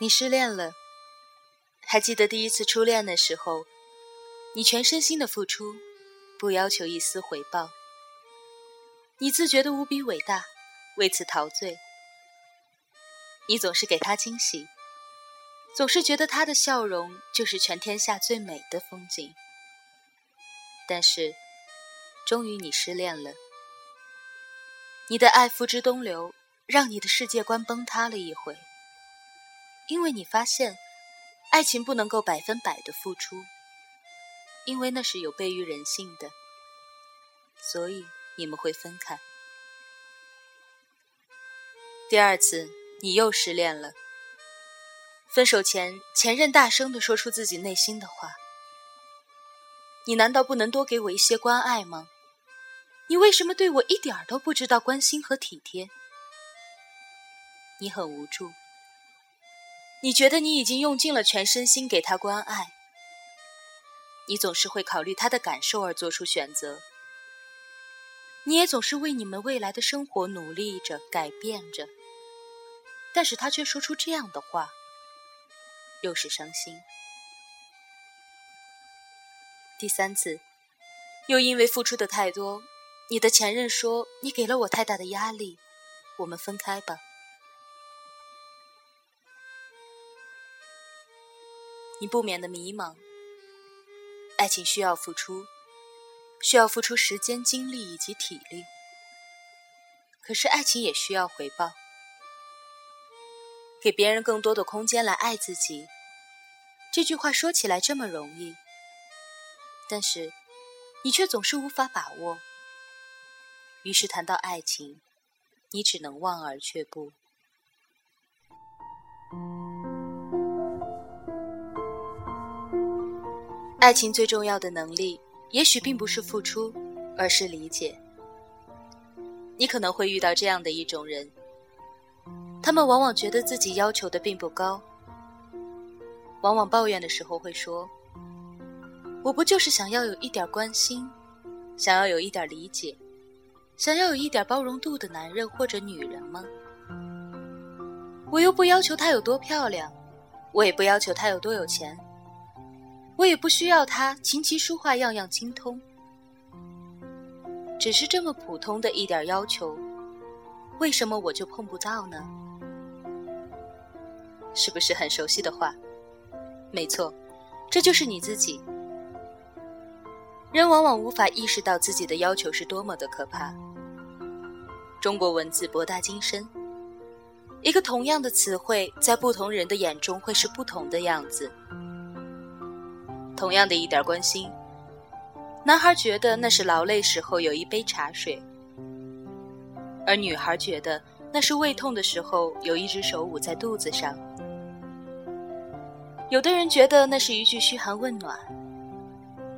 你失恋了，还记得第一次初恋的时候，你全身心的付出，不要求一丝回报，你自觉的无比伟大，为此陶醉。你总是给他惊喜，总是觉得他的笑容就是全天下最美的风景。但是，终于你失恋了，你的爱付之东流，让你的世界观崩塌了一回。因为你发现，爱情不能够百分百的付出，因为那是有悖于人性的，所以你们会分开。第二次，你又失恋了。分手前，前任大声的说出自己内心的话：“你难道不能多给我一些关爱吗？你为什么对我一点都不知道关心和体贴？”你很无助。你觉得你已经用尽了全身心给他关爱，你总是会考虑他的感受而做出选择，你也总是为你们未来的生活努力着、改变着，但是他却说出这样的话，又是伤心。第三次，又因为付出的太多，你的前任说你给了我太大的压力，我们分开吧。你不免的迷茫。爱情需要付出，需要付出时间、精力以及体力。可是爱情也需要回报，给别人更多的空间来爱自己。这句话说起来这么容易，但是你却总是无法把握。于是谈到爱情，你只能望而却步。爱情最重要的能力，也许并不是付出，而是理解。你可能会遇到这样的一种人，他们往往觉得自己要求的并不高，往往抱怨的时候会说：“我不就是想要有一点关心，想要有一点理解，想要有一点包容度的男人或者女人吗？我又不要求他有多漂亮，我也不要求他有多有钱。”我也不需要他琴棋书画样样精通，只是这么普通的一点要求，为什么我就碰不到呢？是不是很熟悉的话？没错，这就是你自己。人往往无法意识到自己的要求是多么的可怕。中国文字博大精深，一个同样的词汇，在不同人的眼中会是不同的样子。同样的一点关心，男孩觉得那是劳累时候有一杯茶水，而女孩觉得那是胃痛的时候有一只手捂在肚子上。有的人觉得那是一句嘘寒问暖，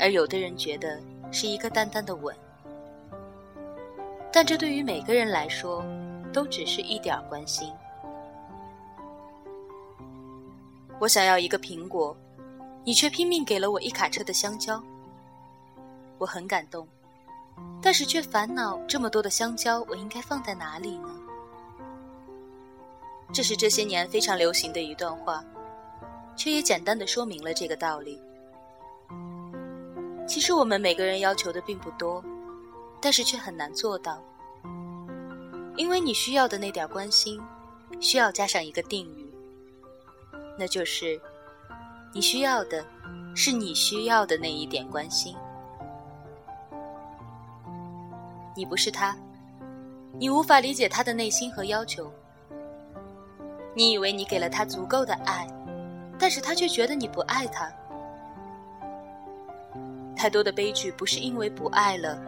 而有的人觉得是一个淡淡的吻。但这对于每个人来说，都只是一点关心。我想要一个苹果。你却拼命给了我一卡车的香蕉，我很感动，但是却烦恼这么多的香蕉，我应该放在哪里呢？这是这些年非常流行的一段话，却也简单的说明了这个道理。其实我们每个人要求的并不多，但是却很难做到，因为你需要的那点关心，需要加上一个定语，那就是。你需要的，是你需要的那一点关心。你不是他，你无法理解他的内心和要求。你以为你给了他足够的爱，但是他却觉得你不爱他。太多的悲剧不是因为不爱了，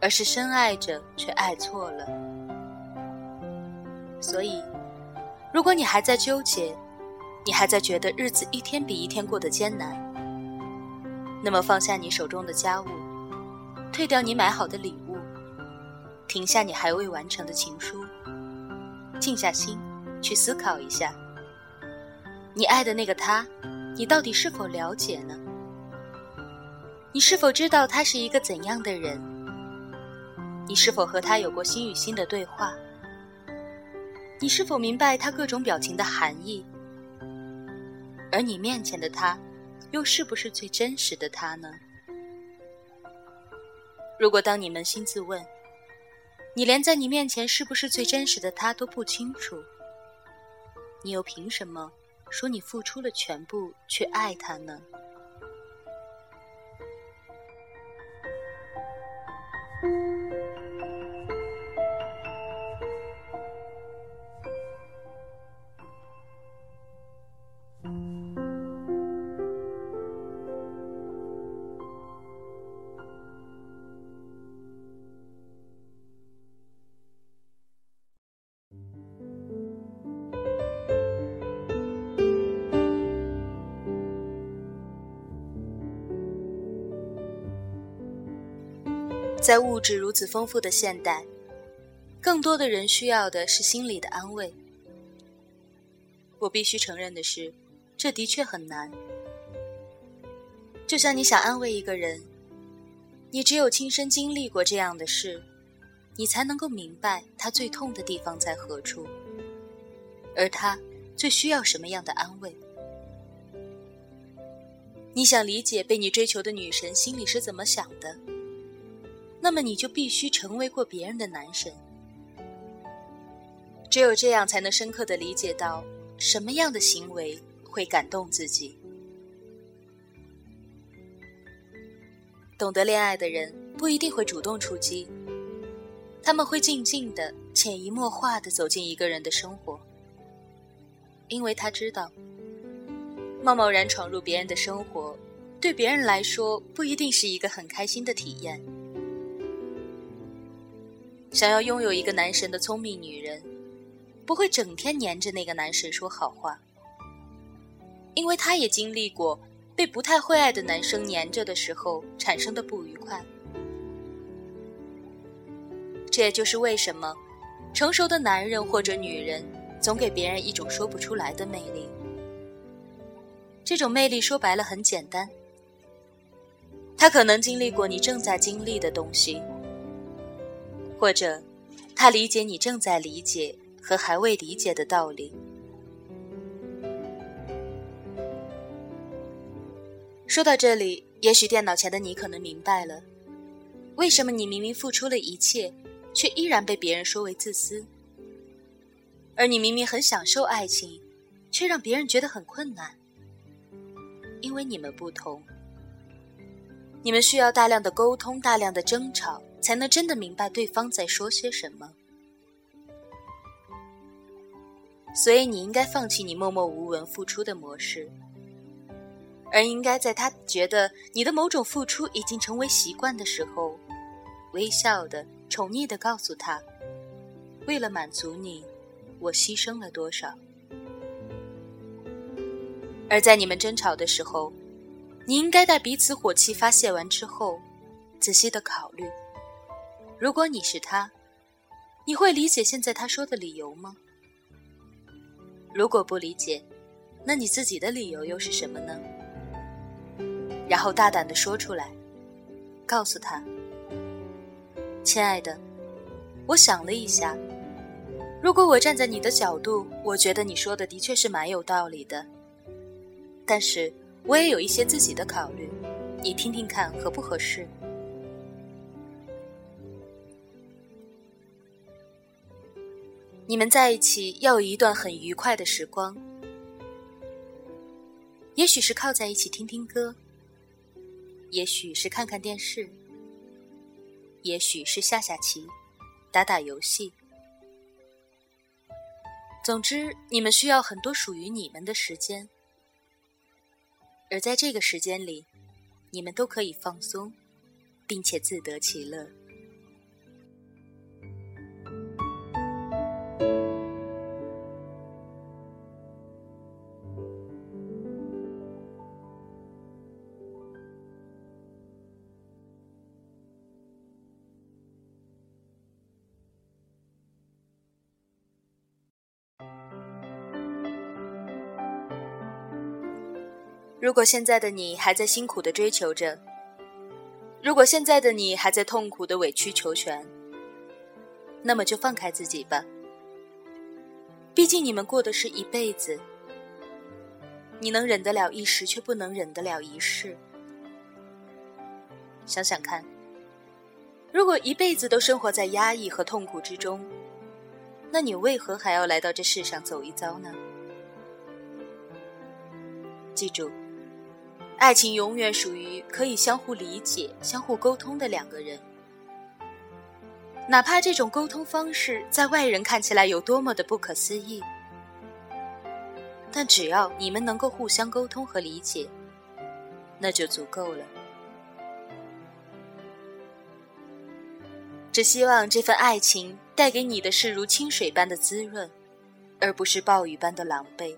而是深爱着却爱错了。所以，如果你还在纠结，你还在觉得日子一天比一天过得艰难，那么放下你手中的家务，退掉你买好的礼物，停下你还未完成的情书，静下心去思考一下，你爱的那个他，你到底是否了解呢？你是否知道他是一个怎样的人？你是否和他有过心与心的对话？你是否明白他各种表情的含义？而你面前的他，又是不是最真实的他呢？如果当你扪心自问，你连在你面前是不是最真实的他都不清楚，你又凭什么说你付出了全部去爱他呢？在物质如此丰富的现代，更多的人需要的是心理的安慰。我必须承认的是，这的确很难。就像你想安慰一个人，你只有亲身经历过这样的事，你才能够明白他最痛的地方在何处，而他最需要什么样的安慰。你想理解被你追求的女神心里是怎么想的？那么你就必须成为过别人的男神，只有这样才能深刻的理解到什么样的行为会感动自己。懂得恋爱的人不一定会主动出击，他们会静静的、潜移默化的走进一个人的生活，因为他知道，贸贸然闯入别人的生活，对别人来说不一定是一个很开心的体验。想要拥有一个男神的聪明女人，不会整天黏着那个男神说好话，因为她也经历过被不太会爱的男生黏着的时候产生的不愉快。这也就是为什么，成熟的男人或者女人总给别人一种说不出来的魅力。这种魅力说白了很简单，他可能经历过你正在经历的东西。或者，他理解你正在理解和还未理解的道理。说到这里，也许电脑前的你可能明白了，为什么你明明付出了一切，却依然被别人说为自私；而你明明很享受爱情，却让别人觉得很困难。因为你们不同，你们需要大量的沟通，大量的争吵。才能真的明白对方在说些什么，所以你应该放弃你默默无闻付出的模式，而应该在他觉得你的某种付出已经成为习惯的时候，微笑的、宠溺的告诉他：“为了满足你，我牺牲了多少。”而在你们争吵的时候，你应该在彼此火气发泄完之后，仔细的考虑。如果你是他，你会理解现在他说的理由吗？如果不理解，那你自己的理由又是什么呢？然后大胆的说出来，告诉他：“亲爱的，我想了一下，如果我站在你的角度，我觉得你说的的确是蛮有道理的。但是我也有一些自己的考虑，你听听看合不合适？”你们在一起要有一段很愉快的时光，也许是靠在一起听听歌，也许是看看电视，也许是下下棋、打打游戏。总之，你们需要很多属于你们的时间，而在这个时间里，你们都可以放松，并且自得其乐。如果现在的你还在辛苦的追求着，如果现在的你还在痛苦的委曲求全，那么就放开自己吧。毕竟你们过的是一辈子，你能忍得了一时，却不能忍得了一世。想想看，如果一辈子都生活在压抑和痛苦之中，那你为何还要来到这世上走一遭呢？记住，爱情永远属于可以相互理解、相互沟通的两个人，哪怕这种沟通方式在外人看起来有多么的不可思议，但只要你们能够互相沟通和理解，那就足够了。只希望这份爱情带给你的是如清水般的滋润，而不是暴雨般的狼狈；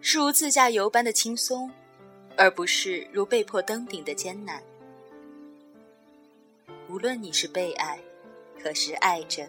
是如自驾游般的轻松，而不是如被迫登顶的艰难。无论你是被爱，可是爱着。